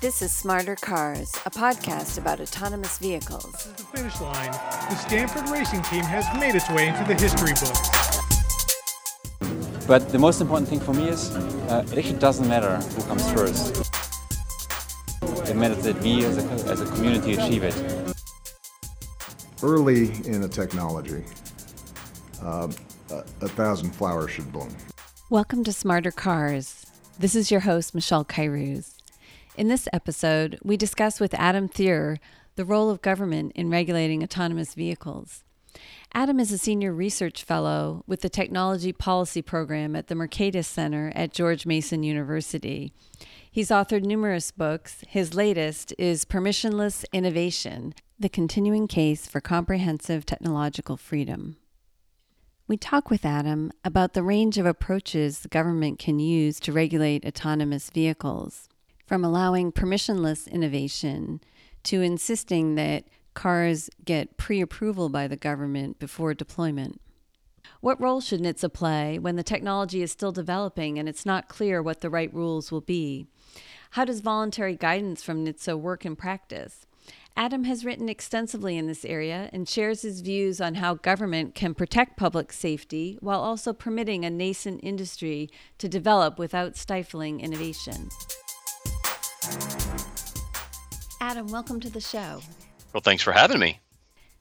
This is Smarter Cars, a podcast about autonomous vehicles. This is the finish line. The Stanford racing team has made its way into the history books. But the most important thing for me is uh, it actually doesn't matter who comes first. It matters that we as a, as a community achieve it. Early in a technology, uh, a, a thousand flowers should bloom. Welcome to Smarter Cars. This is your host, Michelle Kairouz. In this episode, we discuss with Adam Thierer the role of government in regulating autonomous vehicles. Adam is a senior research fellow with the Technology Policy Program at the Mercatus Center at George Mason University. He's authored numerous books. His latest is Permissionless Innovation The Continuing Case for Comprehensive Technological Freedom. We talk with Adam about the range of approaches the government can use to regulate autonomous vehicles from allowing permissionless innovation to insisting that cars get pre approval by the government before deployment. What role should NHTSA play when the technology is still developing and it's not clear what the right rules will be? How does voluntary guidance from NHTSA work in practice? Adam has written extensively in this area and shares his views on how government can protect public safety while also permitting a nascent industry to develop without stifling innovation. Adam, welcome to the show. Well, thanks for having me.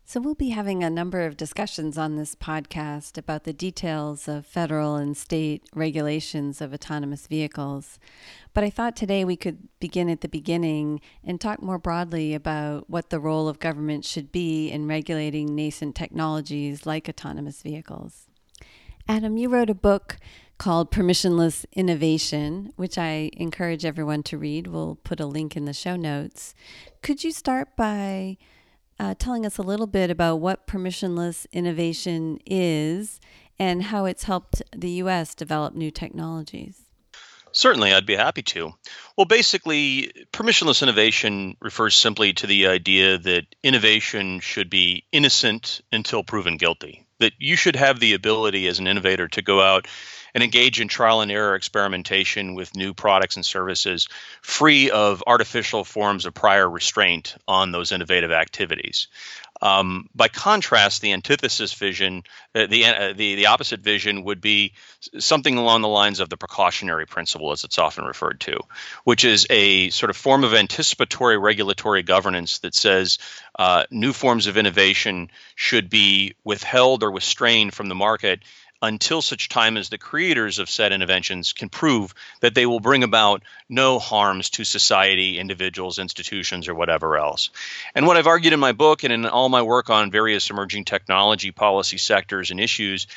So, we'll be having a number of discussions on this podcast about the details of federal and state regulations of autonomous vehicles. But I thought today we could begin at the beginning and talk more broadly about what the role of government should be in regulating nascent technologies like autonomous vehicles. Adam, you wrote a book called Permissionless Innovation, which I encourage everyone to read. We'll put a link in the show notes. Could you start by uh, telling us a little bit about what permissionless innovation is and how it's helped the U.S. develop new technologies? Certainly, I'd be happy to. Well, basically, permissionless innovation refers simply to the idea that innovation should be innocent until proven guilty. That you should have the ability as an innovator to go out and engage in trial and error experimentation with new products and services free of artificial forms of prior restraint on those innovative activities. Um, by contrast, the antithesis vision, uh, the, uh, the the opposite vision, would be something along the lines of the precautionary principle, as it's often referred to, which is a sort of form of anticipatory regulatory governance that says uh, new forms of innovation should be withheld or restrained from the market until such time as the creators of said interventions can prove that they will bring about no harms to society, individuals, institutions, or whatever else. And what I've argued in my book and in all my work on various emerging technology policy sectors and issues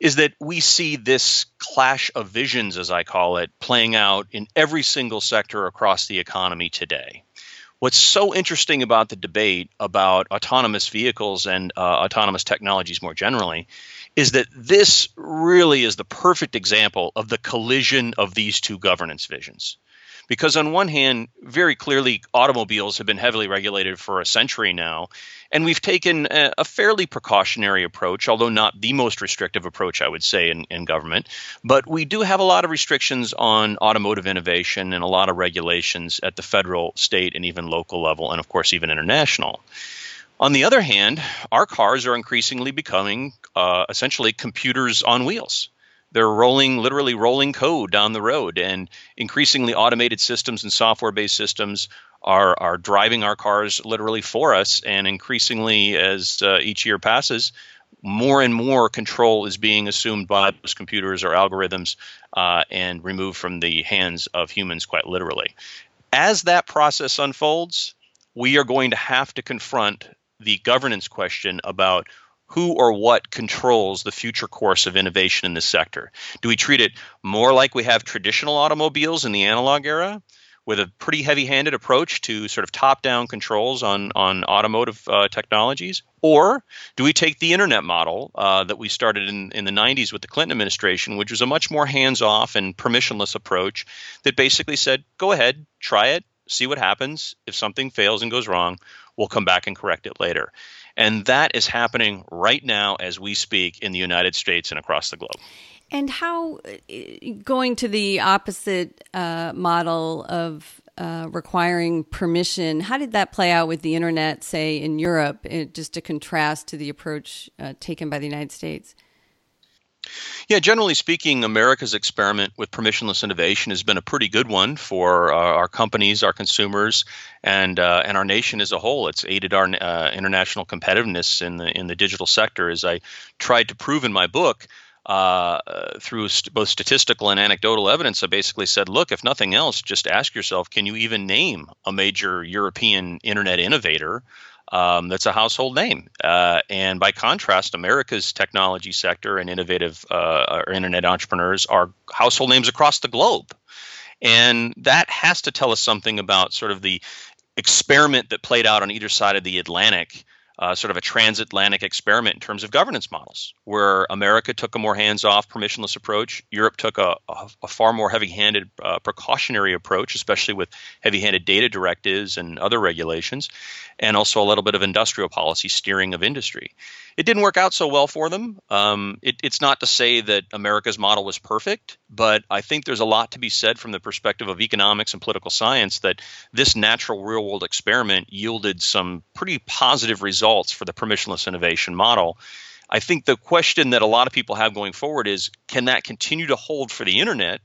is that we see this clash of visions, as I call it, playing out in every single sector across the economy today. What's so interesting about the debate about autonomous vehicles and uh, autonomous technologies more generally is that this really is the perfect example of the collision of these two governance visions. Because, on one hand, very clearly, automobiles have been heavily regulated for a century now, and we've taken a, fairly precautionary approach, although not the most restrictive approach, I would say, in, in government. But we do have a lot of restrictions on automotive innovation and a lot of regulations at the federal, state, and even local level, and of course, even international. On the other hand, our cars are increasingly becoming uh, essentially computers on wheels. They're rolling, literally rolling code down the road, and increasingly automated systems and software based systems are, are driving our cars literally for us. And increasingly, as uh, each year passes, more and more control is being assumed by those computers or algorithms uh, and removed from the hands of humans, quite literally. As that process unfolds, we are going to have to confront the governance question about who or what controls the future course of innovation in this sector. Do we treat it more like we have traditional automobiles in the analog era? With a pretty heavy handed approach to sort of top down controls on, on automotive uh, technologies? Or do we take the internet model uh, that we started in, in the 90s with the Clinton administration, which was a much more hands off and permissionless approach that basically said, go ahead, try it, see what happens. If something fails and goes wrong, we'll come back and correct it later. And that is happening right now as we speak in the United States and across the globe. And how, going to the opposite uh, model of uh, requiring permission, how did that play out with the internet, say in Europe, just to contrast to the approach uh, taken by the United States? Yeah, generally speaking, America's experiment with permissionless innovation has been a pretty good one for uh, our companies, our consumers, and uh, and our nation as a whole. It's aided our uh, international competitiveness in the in the digital sector, as I tried to prove in my book. Uh, through st- both statistical and anecdotal evidence, I basically said, look, if nothing else, just ask yourself, can you even name a major European internet innovator um, that's a household name. Uh, and by contrast, America's technology sector and innovative uh, or internet entrepreneurs are household names across the globe. And that has to tell us something about sort of the experiment that played out on either side of the Atlantic uh, sort of a transatlantic experiment in terms of governance models, where America took a more hands-off, permissionless approach. Europe took a, a, a far more heavy-handed, uh, precautionary approach, especially with heavy-handed data directives and other regulations, and also a little bit of industrial policy steering of industry. It didn't work out so well for them. Um, it, it's not to say that America's model was perfect, but I think there's a lot to be said from the perspective of economics and political science that this natural real-world experiment yielded some pretty positive results for the permissionless innovation model. I think the question that a lot of people have going forward is can that continue to hold for the internet?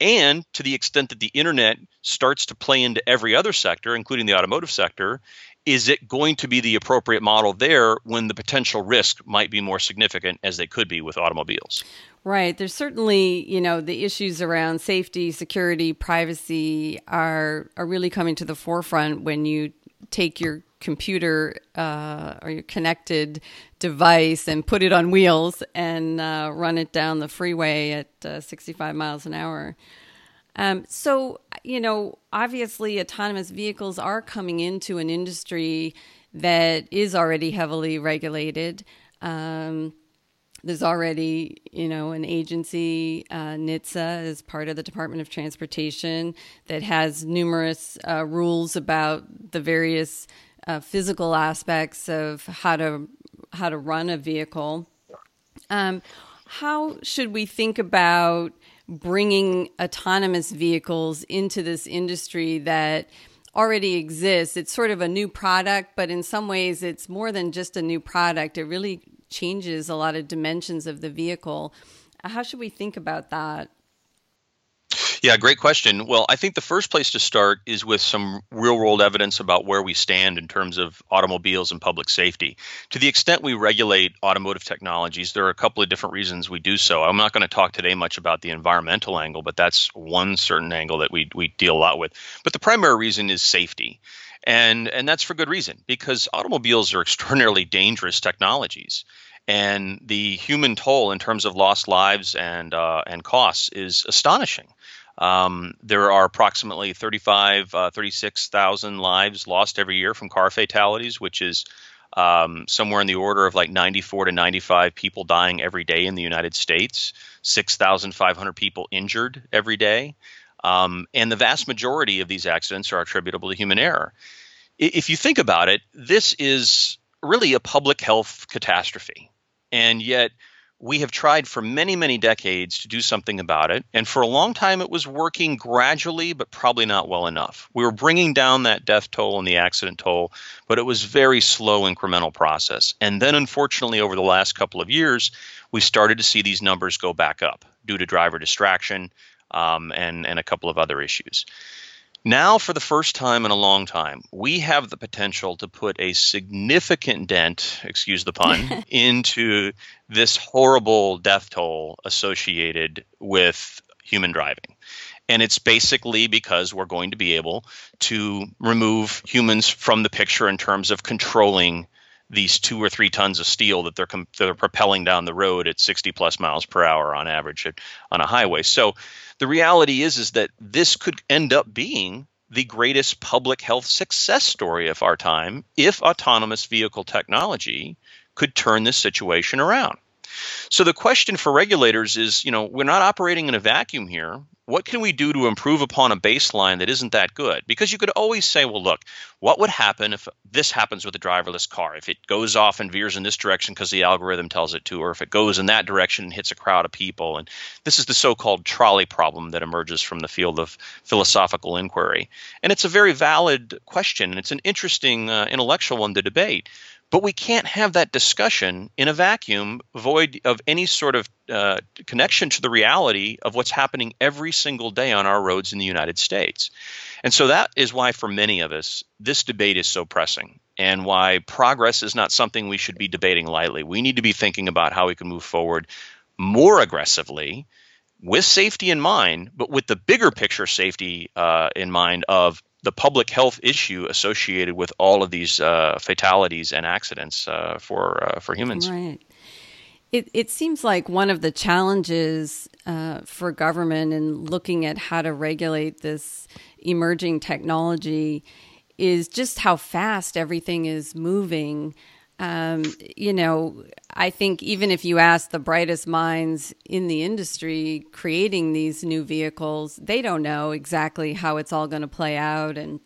And to the extent that the internet starts to play into every other sector, including the automotive sector, is it going to be the appropriate model there when the potential risk might be more significant as they could be with automobiles? Right. There's certainly, you know, the issues around safety, security, privacy are are really coming to the forefront when you take your computer uh, or your connected device and put it on wheels and uh, run it down the freeway at uh, 65 miles an hour. Um, so, you know, obviously, autonomous vehicles are coming into an industry that is already heavily regulated. Um, there's already, you know, an agency, uh, NHTSA, as part of the Department of Transportation, that has numerous uh, rules about the various uh, physical aspects of how to how to run a vehicle. Um, how should we think about bringing autonomous vehicles into this industry that already exists. It's sort of a new product, but in some ways, it's more than just a new product. It really changes a lot of dimensions of the vehicle. How should we think about that? Yeah, great question. Well, I think the first place to start is with some real world evidence about where we stand in terms of automobiles and public safety. To the extent we regulate automotive technologies, there are a couple of different reasons we do so. I'm not going to talk today much about the environmental angle, but that's one certain angle that we, we deal a lot with. But the primary reason is safety. And, and that's for good reason because automobiles are extraordinarily dangerous technologies and the human toll in terms of lost lives and uh, and costs is astonishing. Um, there are approximately 35, uh, 36,000 lives lost every year from car fatalities, which is um, somewhere in the order of like 94 to 95 people dying every day in the United States, 6,500 people injured every day. Um, and the vast majority of these accidents are attributable to human error. If you think about it, this is really a public health catastrophe. And yet, we have tried for many, many decades to do something about it. And for a long time, it was working gradually, but probably not well enough. We were bringing down that death toll and the accident toll, but it was very slow incremental process. And then, unfortunately, over the last couple of years, we started to see these numbers go back up due to driver distraction um, and, and a couple of other issues. Now, for the first time in a long time, we have the potential to put a significant dent, excuse the pun, into this horrible death toll associated with human driving. And it's basically because we're going to be able to remove humans from the picture in terms of controlling these two or three tons of steel that they're, com- they're propelling down the road at 60 plus miles per hour on average at, on a highway. So the reality is is that this could end up being the greatest public health success story of our time if autonomous vehicle technology could turn this situation around. So the question for regulators is, you know, we're not operating in a vacuum here. What can we do to improve upon a baseline that isn't that good? Because you could always say, well, look, what would happen if this happens with a driverless car? If it goes off and veers in this direction because the algorithm tells it to, or if it goes in that direction and hits a crowd of people. And this is the so called trolley problem that emerges from the field of philosophical inquiry. And it's a very valid question, and it's an interesting uh, intellectual one to debate. But we can't have that discussion in a vacuum, void of any sort of uh, connection to the reality of what's happening every single day on our roads in the United States. And so that is why, for many of us, this debate is so pressing and why progress is not something we should be debating lightly. We need to be thinking about how we can move forward more aggressively with safety in mind, but with the bigger picture safety uh, in mind of the public health issue associated with all of these uh, fatalities and accidents uh, for uh, for humans. Right. It it seems like one of the challenges uh, for government in looking at how to regulate this emerging technology is just how fast everything is moving. Um, you know, I think even if you ask the brightest minds in the industry creating these new vehicles, they don't know exactly how it's all going to play out and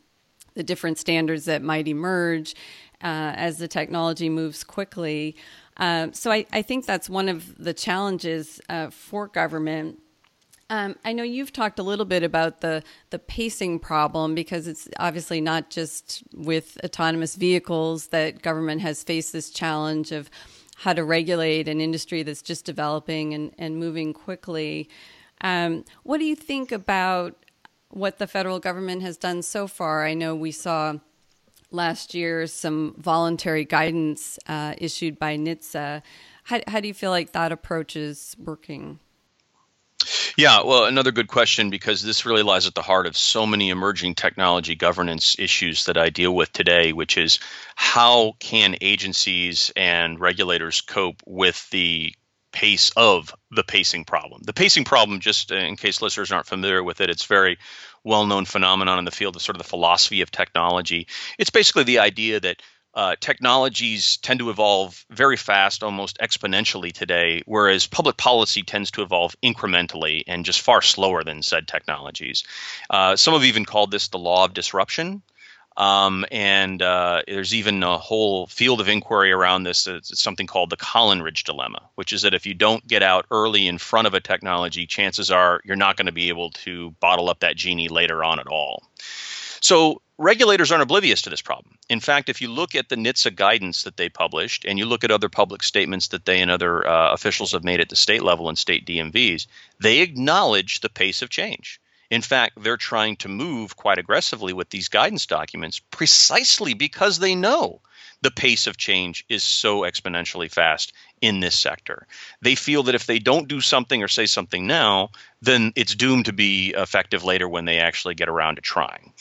the different standards that might emerge uh, as the technology moves quickly. Uh, so I, I, think that's one of the challenges uh, for government um, I know you've talked a little bit about the the pacing problem because it's obviously not just with autonomous vehicles that government has faced this challenge of how to regulate an industry that's just developing and, and moving quickly. Um, what do you think about what the federal government has done so far? I know we saw last year some voluntary guidance uh, issued by NHTSA. How, how do you feel like that approach is working? Yeah, well, another good question because this really lies at the heart of so many emerging technology governance issues that I deal with today, which is how can agencies and regulators cope with the pace of the pacing problem. The pacing problem, just in case listeners aren't familiar with it, it's very well-known phenomenon in the field of sort of the philosophy of technology. It's basically the idea that uh, technologies tend to evolve very fast, almost exponentially today, whereas public policy tends to evolve incrementally and just far slower than said technologies. Uh, some have even called this the law of disruption. Um, and uh, there's even a whole field of inquiry around this. It's something called the Collingridge dilemma, which is that if you don't get out early in front of a technology, chances are you're not going to be able to bottle up that genie later on at all. So regulators aren't oblivious to this problem. In fact, if you look at the NHTSA guidance that they published and you look at other public statements that they and other uh, officials have made at the state level and state DMVs, they acknowledge the pace of change. In fact, they're trying to move quite aggressively with these guidance documents precisely because they know the pace of change is so exponentially fast in this sector. They feel that if they don't do something or say something now, then it's doomed to be effective later when they actually get around to trying.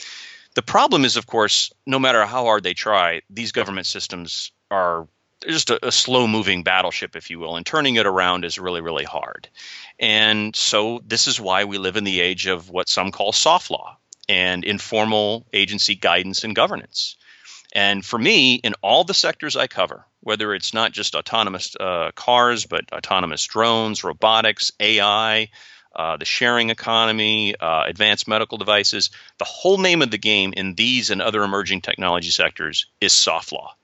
The problem is, of course, no matter how hard they try, these government systems are just a, a slow moving battleship, if you will, and turning it around is really, really hard. And so this is why we live in the age of what some call soft law and informal agency guidance and governance. And for me, in all the sectors I cover, whether it's not just autonomous uh, cars, but autonomous drones, robotics, AI, uh, the sharing economy, uh, advanced medical devices. The whole name of the game in these and other emerging technology sectors is soft law.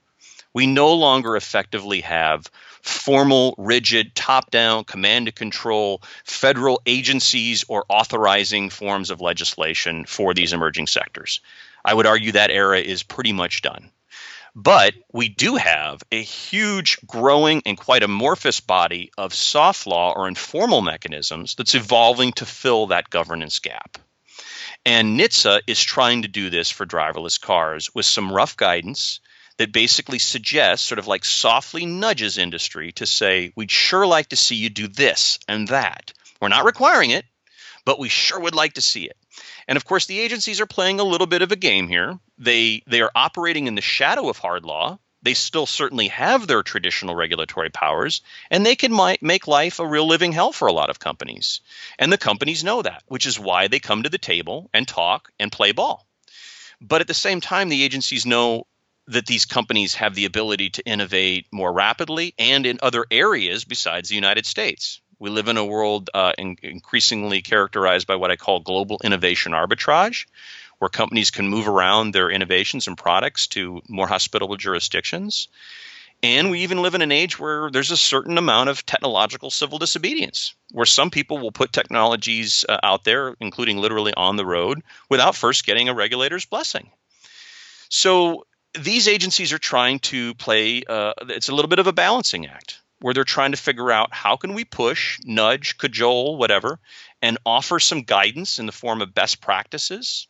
We no longer effectively have formal, rigid, top down, command and control federal agencies or authorizing forms of legislation for these emerging sectors. I would argue that era is pretty much done. But we do have a huge, growing, and quite amorphous body of soft law or informal mechanisms that's evolving to fill that governance gap. And NHTSA is trying to do this for driverless cars with some rough guidance that basically suggests, sort of like softly nudges industry to say, we'd sure like to see you do this and that. We're not requiring it, but we sure would like to see it. And of course, the agencies are playing a little bit of a game here. They they are operating in the shadow of hard law. They still certainly have their traditional regulatory powers, and they can mi- make life a real living hell for a lot of companies. And the companies know that, which is why they come to the table and talk and play ball. But at the same time, the agencies know that these companies have the ability to innovate more rapidly and in other areas besides the United States. We live in a world uh, in, increasingly characterized by what I call global innovation arbitrage, where companies can move around their innovations and products to more hospitable jurisdictions. And we even live in an age where there's a certain amount of technological civil disobedience, where some people will put technologies uh, out there, including literally on the road, without first getting a regulator's blessing. So these agencies are trying to play, uh, it's a little bit of a balancing act where they're trying to figure out how can we push, nudge, cajole, whatever, and offer some guidance in the form of best practices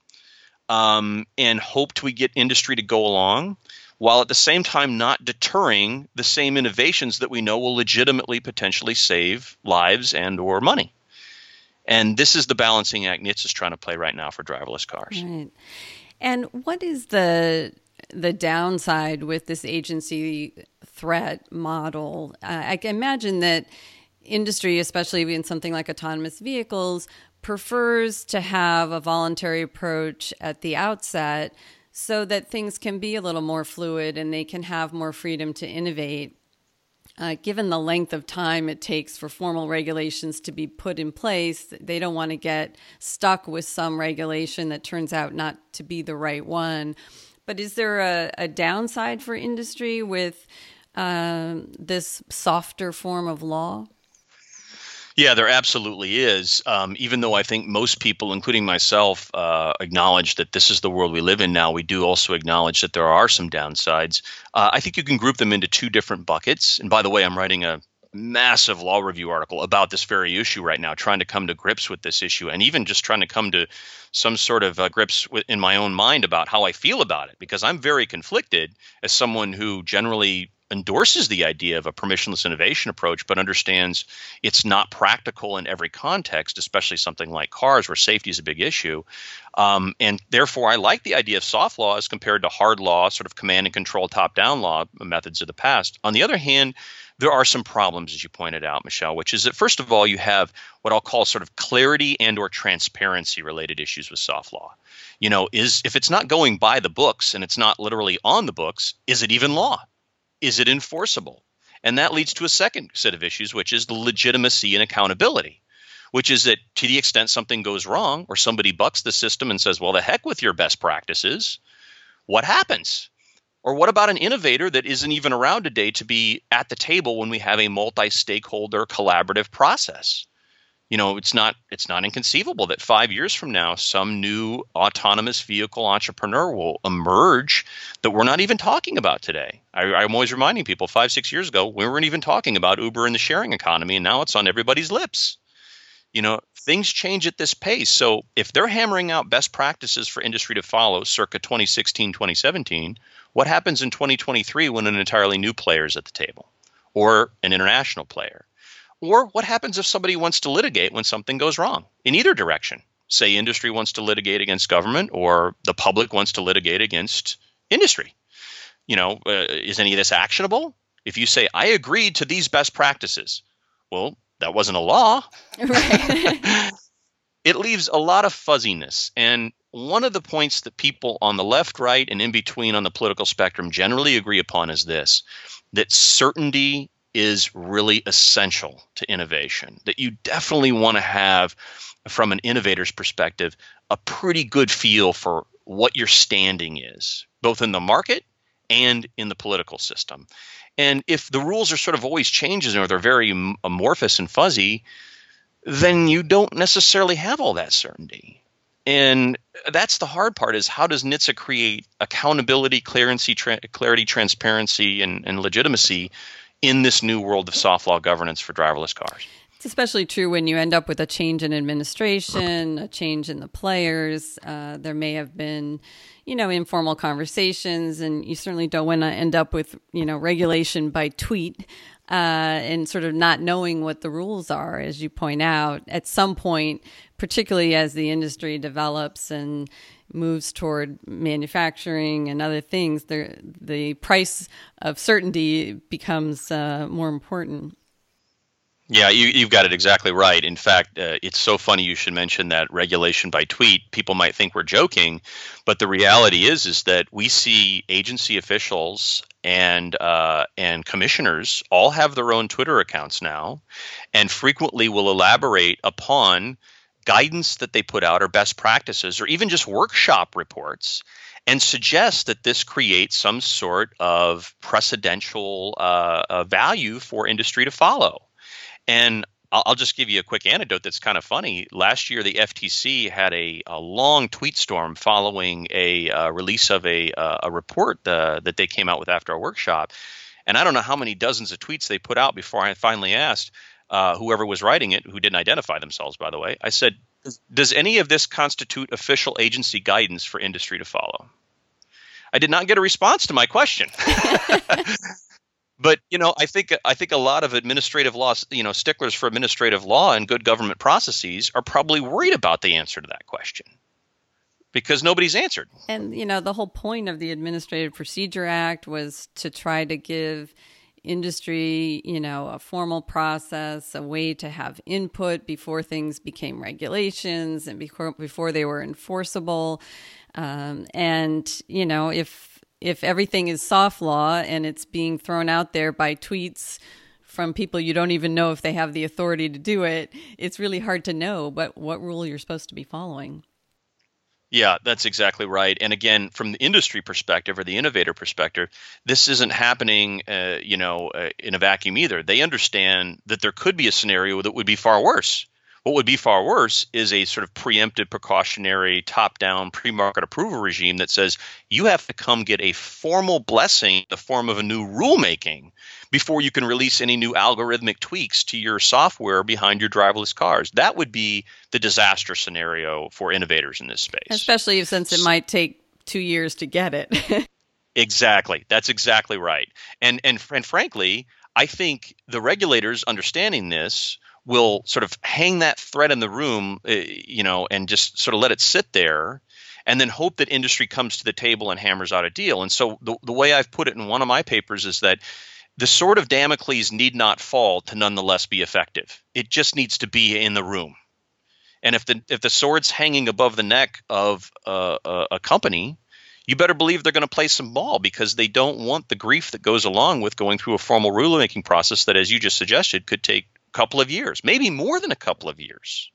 um, and hoped we get industry to go along while at the same time not deterring the same innovations that we know will legitimately potentially save lives and or money and this is the balancing act NHTSA is trying to play right now for driverless cars right. and what is the the downside with this agency threat model. Uh, I can imagine that industry, especially in something like autonomous vehicles, prefers to have a voluntary approach at the outset so that things can be a little more fluid and they can have more freedom to innovate. Uh, given the length of time it takes for formal regulations to be put in place, they don't want to get stuck with some regulation that turns out not to be the right one. But is there a, a downside for industry with um, this softer form of law? Yeah, there absolutely is. Um, even though I think most people, including myself, uh, acknowledge that this is the world we live in now, we do also acknowledge that there are some downsides. Uh, I think you can group them into two different buckets. And by the way, I'm writing a massive law review article about this very issue right now, trying to come to grips with this issue, and even just trying to come to some sort of uh, grips in my own mind about how I feel about it, because I'm very conflicted as someone who generally endorses the idea of a permissionless innovation approach, but understands it's not practical in every context, especially something like cars where safety is a big issue. Um, and therefore, I like the idea of soft law as compared to hard law, sort of command and control, top down law methods of the past. On the other hand, there are some problems, as you pointed out, Michelle, which is that first of all, you have what I'll call sort of clarity and or transparency related issues with soft law. You know, is if it's not going by the books and it's not literally on the books, is it even law? Is it enforceable? And that leads to a second set of issues, which is the legitimacy and accountability, which is that to the extent something goes wrong or somebody bucks the system and says, well, the heck with your best practices, what happens? Or what about an innovator that isn't even around today to be at the table when we have a multi stakeholder collaborative process? You know, it's not it's not inconceivable that five years from now, some new autonomous vehicle entrepreneur will emerge that we're not even talking about today. I, I'm always reminding people five, six years ago, we weren't even talking about Uber and the sharing economy, and now it's on everybody's lips. You know, things change at this pace. So if they're hammering out best practices for industry to follow circa 2016, 2017, what happens in 2023 when an entirely new player is at the table or an international player? Or what happens if somebody wants to litigate when something goes wrong in either direction? Say industry wants to litigate against government or the public wants to litigate against industry. You know, uh, is any of this actionable? If you say, I agreed to these best practices, well, that wasn't a law. Right. it leaves a lot of fuzziness. And one of the points that people on the left, right, and in between on the political spectrum generally agree upon is this that certainty is really essential to innovation. That you definitely want to have, from an innovator's perspective, a pretty good feel for what your standing is, both in the market and in the political system. And if the rules are sort of always changing or they're very amorphous and fuzzy, then you don't necessarily have all that certainty. And that's the hard part is how does NHTSA create accountability, clarity, clarity transparency, and, and legitimacy in this new world of soft law governance for driverless cars? It's especially true when you end up with a change in administration, a change in the players. Uh, there may have been, you know, informal conversations, and you certainly don't want to end up with, you know, regulation by tweet uh, and sort of not knowing what the rules are, as you point out. At some point, particularly as the industry develops and moves toward manufacturing and other things, the the price of certainty becomes uh, more important. Yeah, you, have got it exactly right. In fact, uh, it's so funny you should mention that regulation by tweet. People might think we're joking, but the reality is is that we see agency officials and uh, and commissioners all have their own Twitter accounts now, and frequently will elaborate upon guidance that they put out or best practices or even just workshop reports and suggest that this creates some sort of precedential uh, uh, value for industry to follow. And I'll, just give you a quick anecdote that's kind of funny. Last year, the FTC had a, a long tweet storm following a uh, release of a, uh, a report uh, that they came out with after our workshop. And I don't know how many dozens of tweets they put out before I finally asked uh, whoever was writing it, who didn't identify themselves, by the way. I said, Does any of this constitute official agency guidance for industry to follow? I did not get a response to my question. but you know i think i think a lot of administrative law you know sticklers for administrative law and good government processes are probably worried about the answer to that question because nobody's answered and you know the whole point of the administrative procedure act was to try to give industry you know a formal process a way to have input before things became regulations and before before they were enforceable um, and you know if if everything is soft law and it's being thrown out there by tweets from people you don't even know if they have the authority to do it, it's really hard to know but what rule you're supposed to be following. Yeah, that's exactly right. And again, from the industry perspective or the innovator perspective, this isn't happening, uh, you know, uh, in a vacuum either. They understand that there could be a scenario that would be far worse. What would be far worse is a sort of preemptive, precautionary, top down pre market approval regime that says you have to come get a formal blessing in the form of a new rulemaking before you can release any new algorithmic tweaks to your software behind your driverless cars. That would be the disaster scenario for innovators in this space. Especially since it might take two years to get it. exactly. That's exactly right. And, and, and frankly, I think the regulators understanding this will sort of hang that thread in the room, uh, you know, and just sort of let it sit there and then hope that industry comes to the table and hammers out a deal. And so the, the way I've put it in one of my papers is that the sword of Damocles need not fall to nonetheless be effective. It just needs to be in the room. And if the if the sword's hanging above the neck of a, a, a company, you better believe they're going to play some ball because they don't want the grief that goes along with going through a formal rulemaking process that, as you just suggested, could take couple of years, maybe more than a couple of years.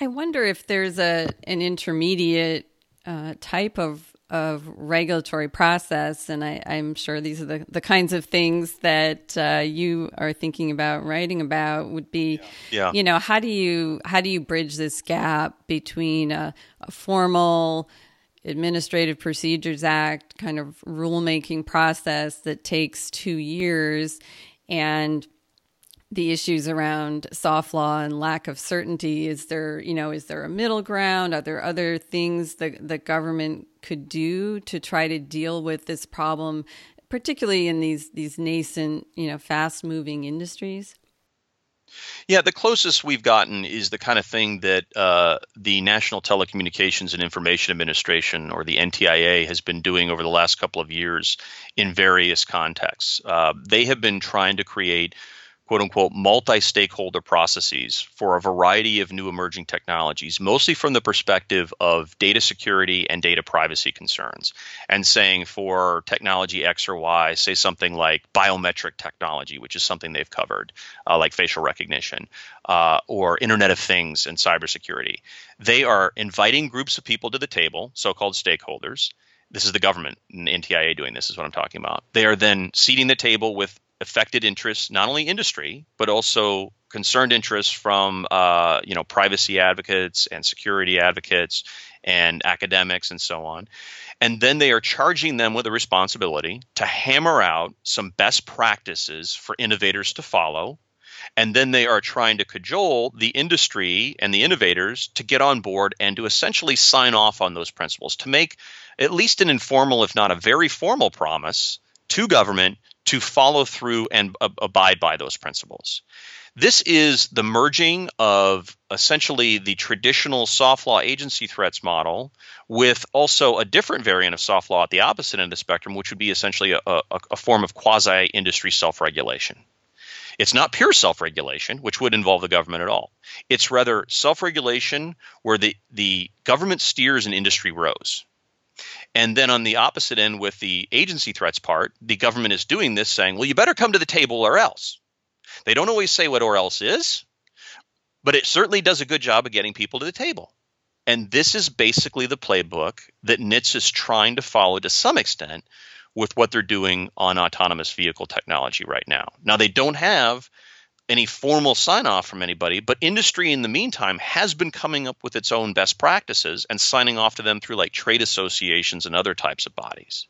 I wonder if there's a an intermediate uh, type of of regulatory process, and I, am sure these are the, the kinds of things that uh, you are thinking about writing about. Would be, yeah. you know, how do you how do you bridge this gap between a, a formal Administrative Procedures Act kind of rulemaking process that takes two years and the issues around soft law and lack of certainty. Is there you know is there a middle ground? Are there other things that the government could do to try to deal with this problem particularly in these these nascent you know fast moving industries? Yeah, the closest we've gotten is the kind of thing that uh, the National Telecommunications and Information Administration, or the NTIA, has been doing over the last couple of years in various contexts. Uh, they have been trying to create quote unquote multi stakeholder processes for a variety of new emerging technologies, mostly from the perspective of data security and data privacy concerns. And saying for technology X or Y, say something like biometric technology, which is something they've covered, uh, like facial recognition, uh, or Internet of Things and cybersecurity. They are inviting groups of people to the table, so called stakeholders. This is the government and NTIA doing this, is what I'm talking about. They are then seating the table with affected interests, not only industry, but also concerned interests from uh, you know privacy advocates and security advocates and academics and so on. And then they are charging them with a responsibility to hammer out some best practices for innovators to follow. And then they are trying to cajole the industry and the innovators to get on board and to essentially sign off on those principles, to make at least an informal, if not a very formal promise to government to follow through and ab- abide by those principles. This is the merging of essentially the traditional soft law agency threats model with also a different variant of soft law at the opposite end of the spectrum, which would be essentially a, a, a form of quasi industry self regulation. It's not pure self regulation, which would involve the government at all. It's rather self regulation where the, the government steers and industry rows. And then on the opposite end, with the agency threats part, the government is doing this saying, well, you better come to the table or else. They don't always say what or else is, but it certainly does a good job of getting people to the table. And this is basically the playbook that NHTSA is trying to follow to some extent with what they're doing on autonomous vehicle technology right now. Now, they don't have any formal sign off from anybody, but industry in the meantime has been coming up with its own best practices and signing off to them through like trade associations and other types of bodies.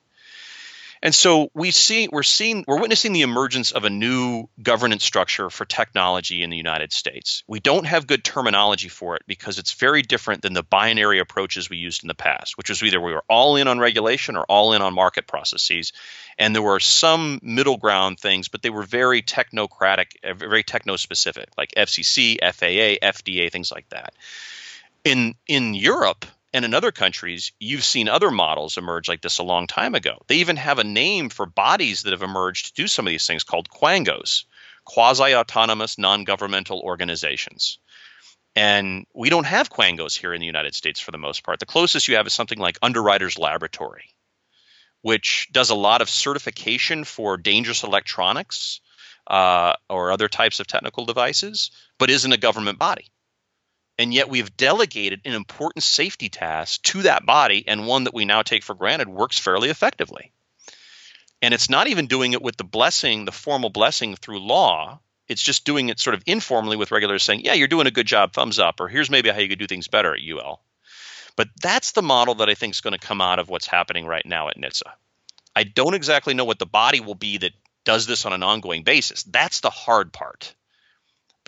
And so we see we're seeing we're witnessing the emergence of a new governance structure for technology in the United States. We don't have good terminology for it because it's very different than the binary approaches we used in the past, which was either we were all in on regulation or all in on market processes. And there were some middle ground things, but they were very technocratic, very techno specific, like FCC, FAA, FDA, things like that. In in Europe, and in other countries, you've seen other models emerge like this a long time ago. They even have a name for bodies that have emerged to do some of these things called quangos, quasi autonomous non governmental organizations. And we don't have quangos here in the United States for the most part. The closest you have is something like Underwriters Laboratory, which does a lot of certification for dangerous electronics uh, or other types of technical devices, but isn't a government body and yet we've delegated an important safety task to that body and one that we now take for granted works fairly effectively. And it's not even doing it with the blessing the formal blessing through law. It's just doing it sort of informally with regulars saying yeah you're doing a good job thumbs up or here's maybe how you could do things better at ul but that's the model that i think is going to come out of what's happening right now at NHTSA. I don't exactly know what the body will be that does this on an ongoing basis. That's the hard part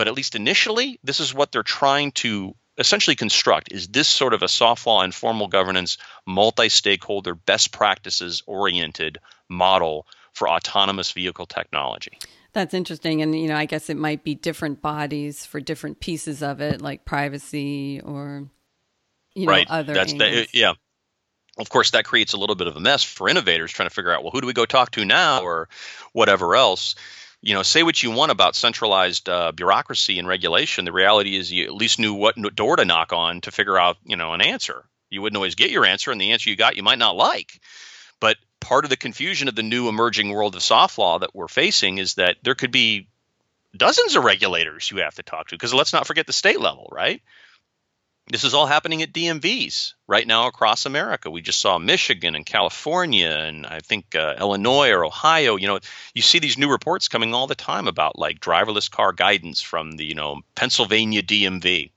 but at least initially, this is what they're trying to essentially construct is this sort of a soft law and formal governance, multi-stakeholder, best practices oriented model for autonomous vehicle technology. That's interesting. And, you know, I guess it might be different bodies for different pieces of it, like privacy or, you know, right. other That's. The, yeah. Of course, that creates a little bit of a mess for innovators trying to figure out, well, who do we go talk to now or whatever else you know, say what you want about centralized uh, bureaucracy and regulation. The reality is, you at least knew what door to knock on to figure out, you know, an answer. You wouldn't always get your answer, and the answer you got you might not like. But part of the confusion of the new emerging world of soft law that we're facing is that there could be dozens of regulators you have to talk to. Because let's not forget the state level, right? This is all happening at DMVs right now across America. We just saw Michigan and California and I think uh, Illinois or Ohio. You know, you see these new reports coming all the time about like driverless car guidance from the, you know, Pennsylvania DMV.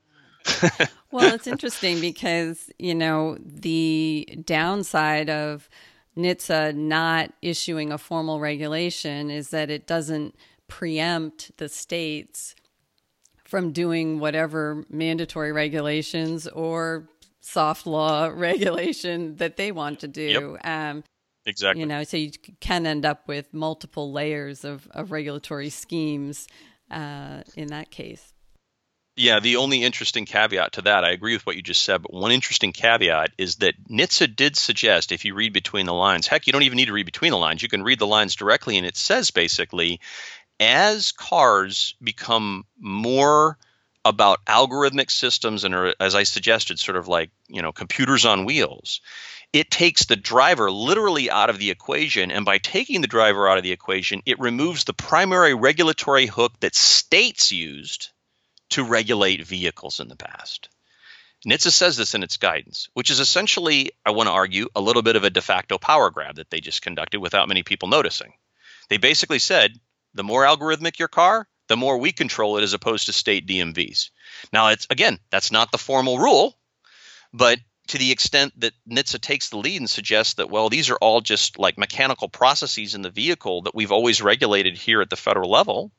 well, it's interesting because, you know, the downside of NHTSA not issuing a formal regulation is that it doesn't preempt the states from doing whatever mandatory regulations or soft law regulation that they want to do. Yep. Um, exactly. You know, so you can end up with multiple layers of, of regulatory schemes uh, in that case. Yeah, the only interesting caveat to that, I agree with what you just said, but one interesting caveat is that NHTSA did suggest, if you read between the lines, heck, you don't even need to read between the lines, you can read the lines directly, and it says basically as cars become more about algorithmic systems and are, as I suggested, sort of like you know computers on wheels, it takes the driver literally out of the equation, and by taking the driver out of the equation, it removes the primary regulatory hook that states used to regulate vehicles in the past. NHTSA says this in its guidance, which is essentially, I want to argue, a little bit of a de facto power grab that they just conducted without many people noticing. They basically said, the more algorithmic your car, the more we control it as opposed to state DMVs. Now, it's again, that's not the formal rule, but to the extent that NHTSA takes the lead and suggests that, well, these are all just like mechanical processes in the vehicle that we've always regulated here at the federal level,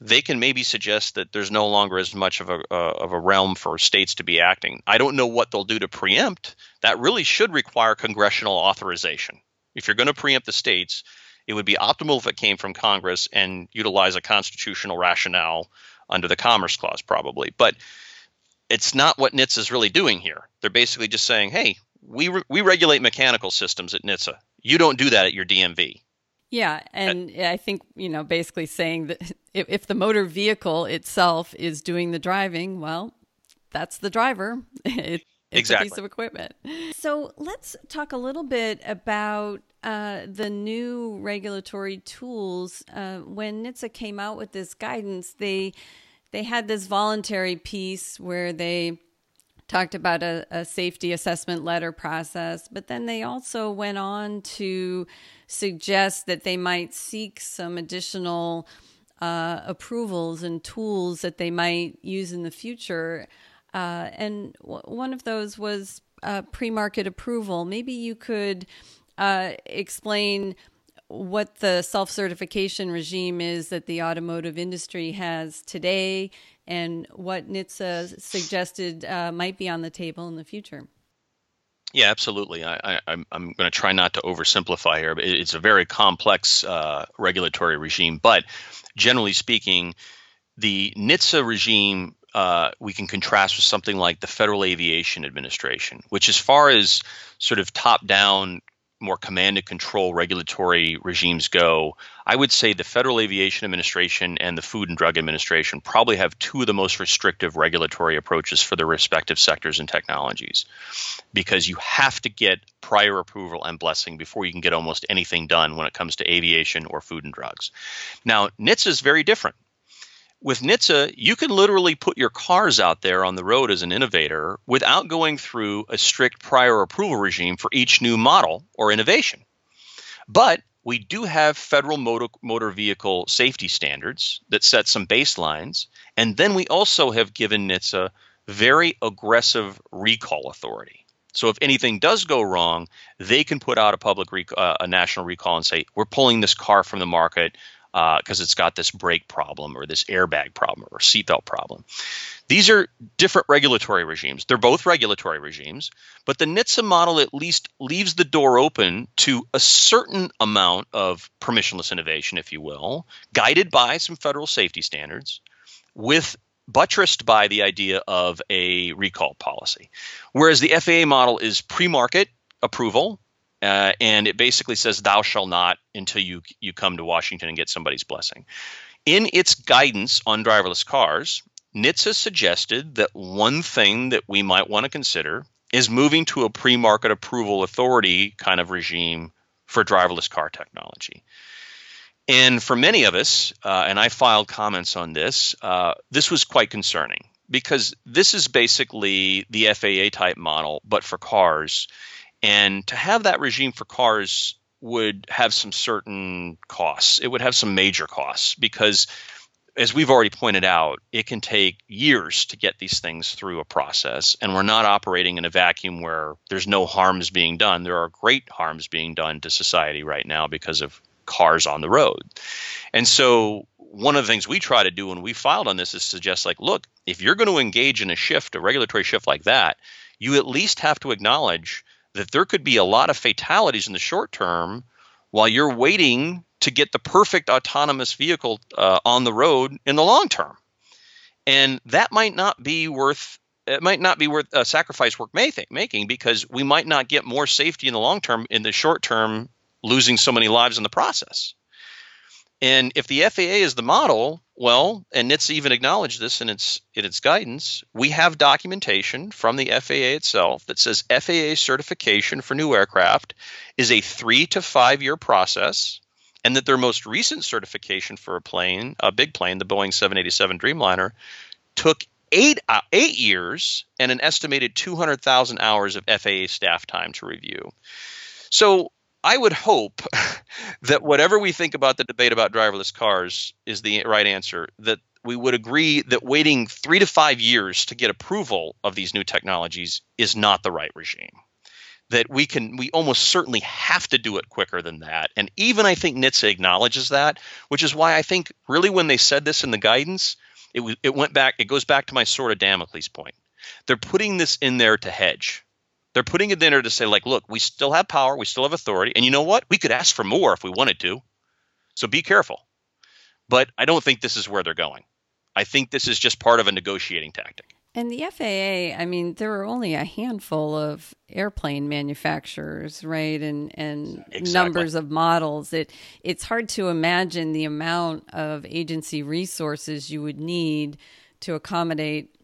they can maybe suggest that there's no longer as much of a uh, of a realm for states to be acting. I don't know what they'll do to preempt. That really should require congressional authorization. If you're going to preempt the states, it would be optimal if it came from Congress and utilize a constitutional rationale under the Commerce Clause, probably. But it's not what NHTSA is really doing here. They're basically just saying, hey, we, re- we regulate mechanical systems at NHTSA. You don't do that at your DMV. Yeah, uh, and I think you know, basically saying that if, if the motor vehicle itself is doing the driving, well, that's the driver. It, it's exactly. a piece of equipment. So let's talk a little bit about uh, the new regulatory tools. Uh, when NHTSA came out with this guidance, they they had this voluntary piece where they talked about a, a, safety assessment letter process, but then they also went on to suggest that they might seek some additional uh, approvals and tools that they might use in the future. Uh, and w- one of those was uh, pre market approval. Maybe you could uh, explain what the self certification regime is that the automotive industry has today and what NHTSA suggested uh, might be on the table in the future. Yeah, absolutely. I, am going to try not to oversimplify here, but it's a very complex uh, regulatory regime. But generally speaking, the NHTSA regime uh, we can contrast with something like the Federal Aviation Administration, which, as far as sort of top down more command and control regulatory regimes go, I would say the Federal Aviation Administration and the Food and Drug Administration probably have two of the most restrictive regulatory approaches for their respective sectors and technologies because you have to get prior approval and blessing before you can get almost anything done when it comes to aviation or food and drugs. Now, NHTSA is very different with NHTSA, you can literally put your cars out there on the road as an innovator without going through a strict prior approval regime for each new model or innovation. But we do have federal motor, motor vehicle safety standards that set some baselines. And then we also have given NHTSA very aggressive recall authority. So if anything does go wrong, they can put out a public rec- uh, a national recall and say, "We're pulling this car from the market because uh, it's got this brake problem or this airbag problem or seatbelt problem. These are different regulatory regimes. They're both regulatory regimes, but the NHTSA model at least leaves the door open to a certain amount of permissionless innovation, if you will, guided by some federal safety standards, with buttressed by the idea of a recall policy. Whereas the FAA model is pre market approval, uh, and it basically says thou shall not until you you come to Washington and get somebody's blessing. In its guidance on driverless cars, NHTSA suggested that one thing that we might want to consider is moving to a pre-market approval authority kind of regime for driverless car technology. And for many of us, uh, and I filed comments on this, uh, this was quite concerning because this is basically the FAA type model, but for cars. And to have that regime for cars would have some certain costs. It would have some major costs because, as we've already pointed out, it can take years to get these things through a process. And we're not operating in a vacuum where there's no harms being done. There are great harms being done to society right now because of cars on the road. And so, one of the things we try to do when we filed on this is suggest, like, look, if you're going to engage in a shift, a regulatory shift like that, you at least have to acknowledge that there could be a lot of fatalities in the short term while you're waiting to get the perfect autonomous vehicle uh, on the road in the long term. And that might not be worth it might not be worth a sacrifice worth making because we might not get more safety in the long term in the short term losing so many lives in the process. And if the FAA is the model, well, and NHTSA even acknowledged this in its in its guidance, we have documentation from the FAA itself that says FAA certification for new aircraft is a three to five year process, and that their most recent certification for a plane, a big plane, the Boeing 787 Dreamliner, took eight uh, eight years and an estimated 200,000 hours of FAA staff time to review. So I would hope that whatever we think about the debate about driverless cars is the right answer, that we would agree that waiting three to five years to get approval of these new technologies is not the right regime. That we can, we almost certainly have to do it quicker than that. And even I think NHTSA acknowledges that, which is why I think really when they said this in the guidance, it, it went back, it goes back to my sort of Damocles point. They're putting this in there to hedge they're putting it in there to say, like, look, we still have power, we still have authority, and you know what? We could ask for more if we wanted to. So be careful. But I don't think this is where they're going. I think this is just part of a negotiating tactic. And the FAA, I mean, there are only a handful of airplane manufacturers, right? And and Exactly. numbers of models. It it's hard to imagine the amount of agency resources you would need to accommodate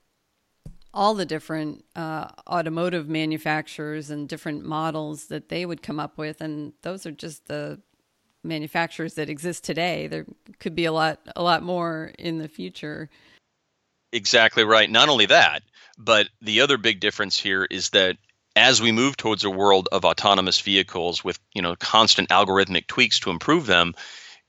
all the different uh, automotive manufacturers and different models that they would come up with, and those are just the manufacturers that exist today. There could be a lot a lot more in the future. Exactly right. Not only that, but the other big difference here is that as we move towards a world of autonomous vehicles with you know constant algorithmic tweaks to improve them,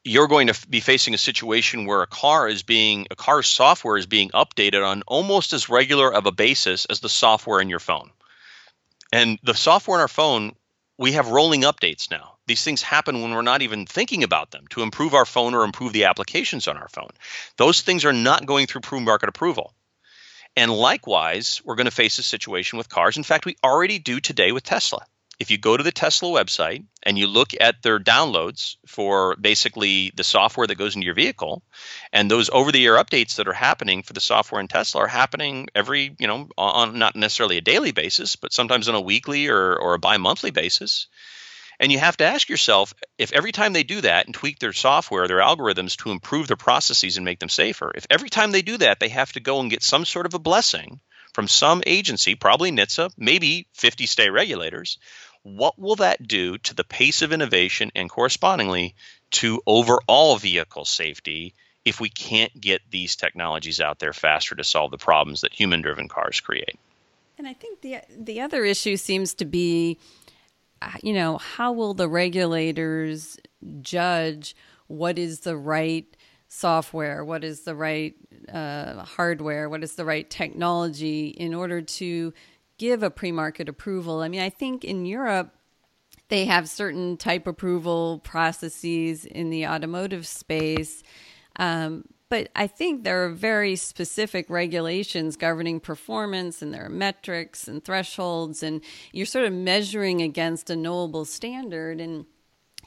you're going to be facing a situation where a car is being a car's software is being updated on almost as regular of a basis as the software in your phone. And the software in our phone, we have rolling updates now. These things happen when we're not even thinking about them to improve our phone or improve the applications on our phone. Those things are not going through pre-market approval. And likewise, we're going to face a situation with cars. In fact, we already do today with Tesla. If you go to the Tesla website and you look at their downloads for basically the software that goes into your vehicle, and those over-the-air updates that are happening for the software in Tesla are happening every, you know, on not necessarily a daily basis, but sometimes on a weekly or, or a bi-monthly basis. And you have to ask yourself if every time they do that and tweak their software, their algorithms to improve their processes and make them safer, if every time they do that, they have to go and get some sort of a blessing from some agency, probably NHTSA, maybe 50 state regulators, what will that do to the pace of innovation and correspondingly to overall vehicle safety if we can't get these technologies out there faster to solve the problems that human driven cars create? And I think the the other issue seems to be, uh, you know, how will the regulators judge what is the right software, what is the right uh, hardware, what is the right technology in order to give a pre-market approval? I mean, I think in Europe they have certain type approval processes in the automotive space. Um, but I think there are very specific regulations governing performance, and there are metrics and thresholds, and you're sort of measuring against a knowable standard. And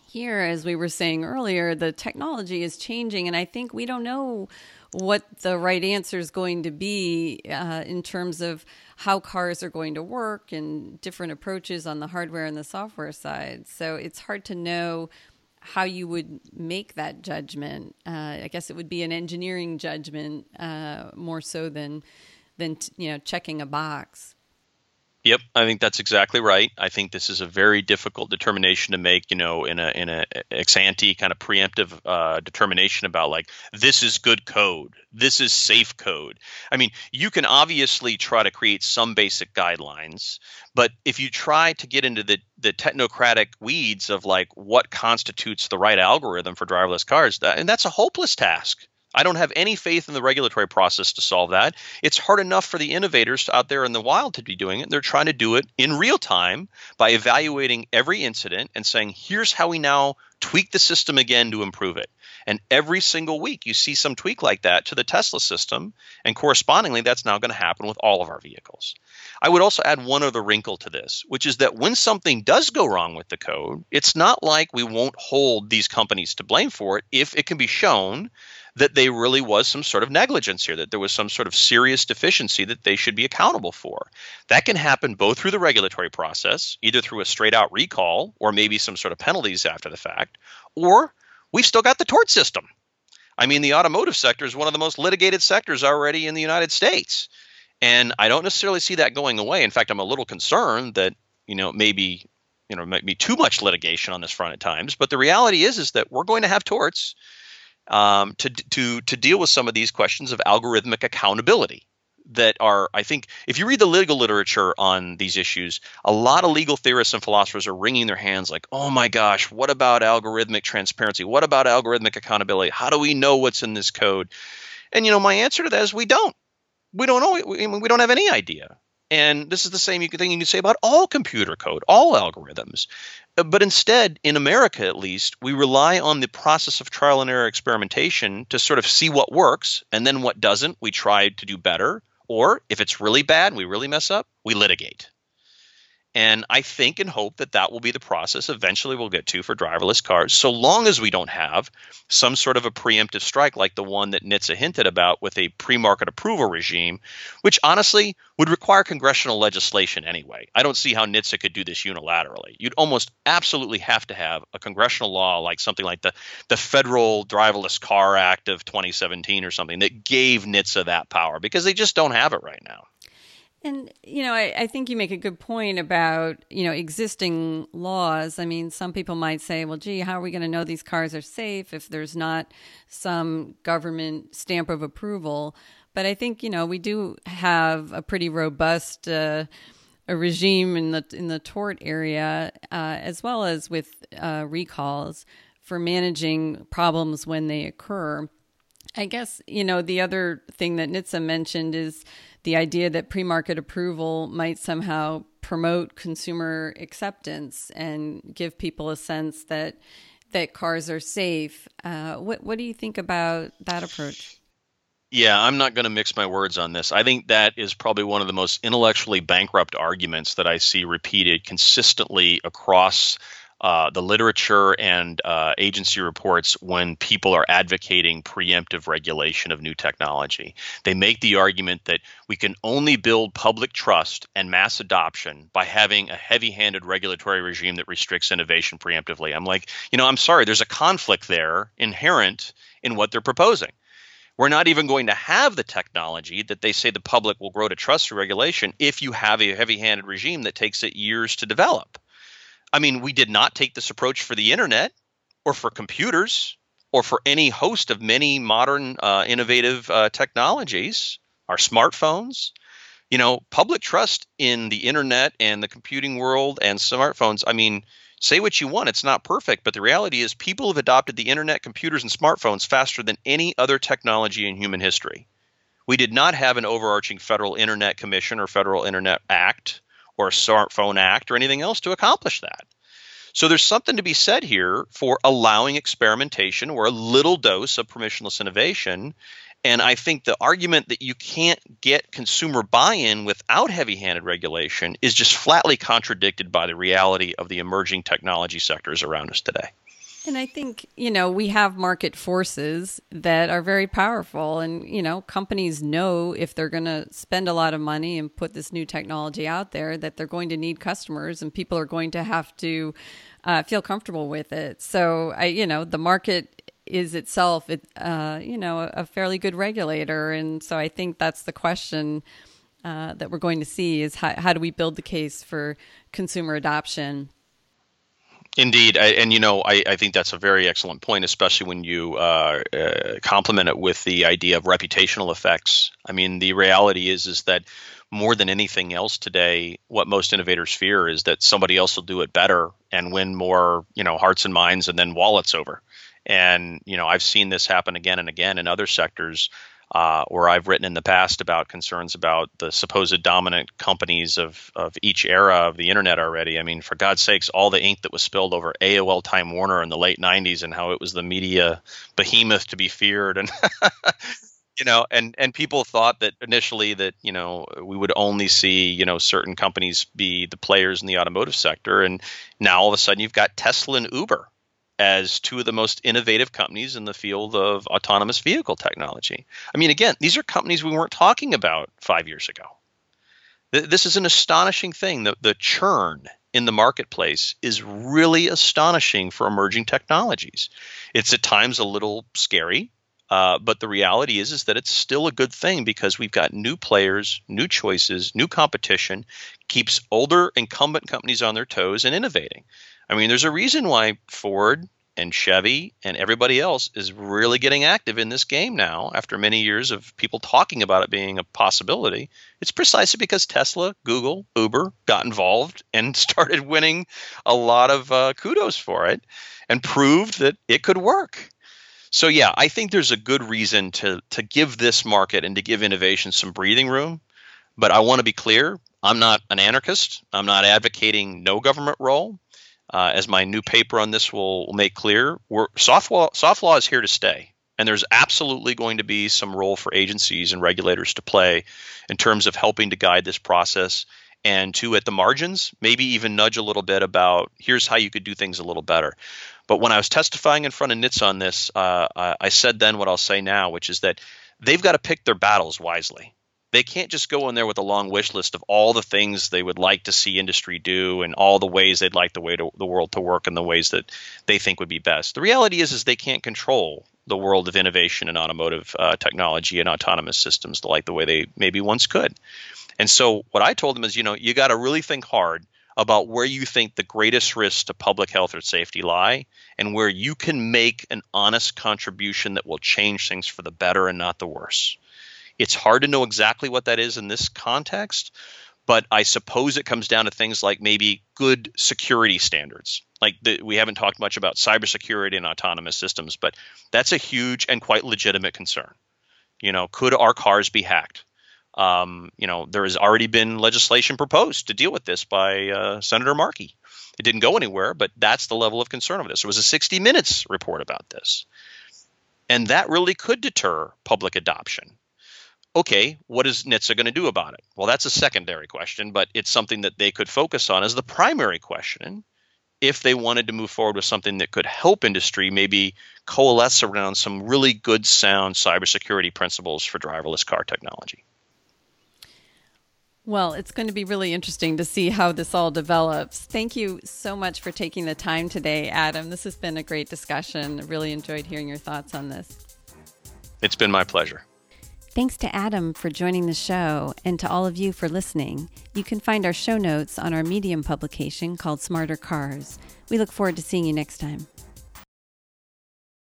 here, as we were saying earlier, the technology is changing, and I think we don't know what the right answer is going to be uh, in terms of how cars are going to work and different approaches on the hardware and the software side. So it's hard to know how you would make that judgment. Uh, I guess it would be an engineering judgment uh, more so than than you know checking a box. Yep, I think that's exactly right. I think this is a very difficult determination to make, you know, in a in a ex ante kind of preemptive uh, determination about like this is good code, this is safe code. I mean, you can obviously try to create some basic guidelines, but if you try to get into the the technocratic weeds of like what constitutes the right algorithm for driverless cars, that, and that's a hopeless task. I don't have any faith in the regulatory process to solve that. It's hard enough for the innovators out there in the wild to be doing it. They're trying to do it in real time by evaluating every incident and saying, here's how we now tweak the system again to improve it. And every single week, you see some tweak like that to the Tesla system. And correspondingly, that's now going to happen with all of our vehicles. I would also add one other wrinkle to this, which is that when something does go wrong with the code, it's not like we won't hold these companies to blame for it if it can be shown that there really was some sort of negligence here, that there was some sort of serious deficiency that they should be accountable for. That can happen both through the regulatory process, either through a straight out recall or maybe some sort of penalties after the fact, or we've still got the tort system. I mean, the automotive sector is one of the most litigated sectors already in the United States. And I don't necessarily see that going away. In fact, I'm a little concerned that, you know, maybe, you know, might be too much litigation on this front at times. But the reality is, is that we're going to have torts um, to to to deal with some of these questions of algorithmic accountability that are I think if you read the legal literature on these issues, a lot of legal theorists and philosophers are wringing their hands like, "Oh my gosh, what about algorithmic transparency? What about algorithmic accountability? How do we know what's in this code?" And you know, my answer to that is we don't. We don't know. We, we don't have any idea. And this is the same thing you can say about all computer code, all algorithms. Uh, but instead, in America at least, we rely on the process of trial and error experimentation to sort of see what works, and then what doesn't, we try to do better. Or if it's really bad we really mess up, we litigate. And I think and hope that that will be the process eventually we'll get to for driverless cars, so long as we don't have some sort of a preemptive strike like the one that NHTSA hinted about with a pre market approval regime, which honestly would require congressional legislation anyway. I don't see how NHTSA could do this unilaterally. You'd almost absolutely have to have a congressional law like something like the, the Federal Driverless Car Act of 2017 or something that gave NHTSA that power because they just don't have it right now. And, you know, I, I, think you make a good point about, you know, existing laws. I mean, some people might say, well, gee, how are we going to know these cars are safe if there's not some government stamp of approval? But I think, you know, we do have a pretty robust uh, a regime in the in the tort area, uh, as well as with uh, recalls for managing problems when they occur. I guess, you know, the other thing that NHTSA mentioned is the idea that pre market approval might somehow promote consumer acceptance and give people a sense that that cars are safe. Uh, what what do you think about that approach? Yeah, I'm not going to mix my words on this. I think that is probably one of the most intellectually bankrupt arguments that I see repeated consistently across uh, the literature and uh, agency reports when people are advocating preemptive regulation of new technology. They make the argument that we can only build public trust and mass adoption by having a heavy handed regulatory regime that restricts innovation preemptively. I'm like, you know, I'm sorry, there's a conflict there inherent in what they're proposing. We're not even going to have the technology that they say the public will grow to trust through regulation if you have a heavy handed regime that takes it years to develop. I mean, we did not take this approach for the internet or for computers or for any host of many modern uh, innovative uh, technologies, our smartphones. You know, public trust in the internet and the computing world and smartphones. I mean, say what you want, it's not perfect, but the reality is people have adopted the internet, computers, and smartphones faster than any other technology in human history. We did not have an overarching federal internet commission or federal internet act or smartphone act or anything else to accomplish that. So there's something to be said here for allowing experimentation or a little dose of permissionless innovation. And I think the argument that you can't get consumer buy in without heavy handed regulation is just flatly contradicted by the reality of the emerging technology sectors around us today. And I think, you know, we have market forces that are very powerful. And, you know, companies know if they're going to spend a lot of money and put this new technology out there, that they're going to need customers and people are going to have to uh, feel comfortable with it. So, I, you know, the market is itself, it, uh, you know, a, fairly good regulator. And so I think that's the question uh, that we're going to see is how, how do we build the case for consumer adoption? Indeed, I, and you know, I, I, think that's a very excellent point, especially when you uh, uh, complement it with the idea of reputational effects. I mean, the reality is is that more than anything else today, what most innovators fear is that somebody else will do it better and win more, you know, hearts and minds, and then wallets over. And you know, I've seen this happen again and again in other sectors uh, where I've written in the past about concerns about the supposed dominant companies of, of each era of the internet already. I mean, for God's sakes, all the ink that was spilled over AOL Time Warner in the late 90s and how it was the media behemoth to be feared. And, you know, and, and people thought that initially that, you know, we would only see, you know, certain companies be the players in the automotive sector. And now all of a sudden you've got Tesla and Uber as two of the most innovative companies in the field of autonomous vehicle technology. I mean, again, these are companies we weren't talking about five years ago. This is an astonishing thing. The, the churn in the marketplace is really astonishing for emerging technologies. It's at times a little scary, uh, but the reality is is that it's still a good thing because we've got new players, new choices, new competition, keeps older incumbent companies on their toes and innovating. I mean, there's a reason why Ford and Chevy and everybody else is really getting active in this game now after many years of people talking about it being a possibility. It's precisely because Tesla, Google, Uber got involved and started winning a lot of uh, kudos for it and proved that it could work. So yeah, I think there's a good reason to to give this market and to give innovation some breathing room. But I want to be clear, I'm not an anarchist. I'm not advocating no government role uh, as my new paper on this will, will make clear, soft law, soft law is here to stay. And there's absolutely going to be some role for agencies and regulators to play in terms of helping to guide this process and to, at the margins, maybe even nudge a little bit about here's how you could do things a little better. But when I was testifying in front of NHTSA on this, uh, I said then what I'll say now, which is that they've got to pick their battles wisely. They can't just go in there with a long wish list of all the things they would like to see industry do and all the ways they'd like the way to, the world to work and the ways that they think would be best. The reality is, is they can't control the world of innovation and automotive uh, technology and autonomous systems like the way they maybe once could. And so what I told them is, you know, you got to really think hard about where you think the greatest risks to public health or safety lie and where you can make an honest contribution that will change things for the better and not the worse. It's hard to know exactly what that is in this context, but I suppose it comes down to things like maybe good security standards. Like the, we haven't talked much about cybersecurity and autonomous systems, but that's a huge and quite legitimate concern. You know, could our cars be hacked? Um, you know, there has already been legislation proposed to deal with this by uh, Senator Markey. It didn't go anywhere, but that's the level of concern of this. There was a 60 Minutes report about this. And that really could deter public adoption. Okay, what is NHTSA going to do about it? Well, that's a secondary question, but it's something that they could focus on as the primary question if they wanted to move forward with something that could help industry maybe coalesce around some really good, sound cybersecurity principles for driverless car technology. Well, it's going to be really interesting to see how this all develops. Thank you so much for taking the time today, Adam. This has been a great discussion. I really enjoyed hearing your thoughts on this. It's been my pleasure. Thanks to Adam for joining the show and to all of you for listening. You can find our show notes on our Medium publication called Smarter Cars. We look forward to seeing you next time.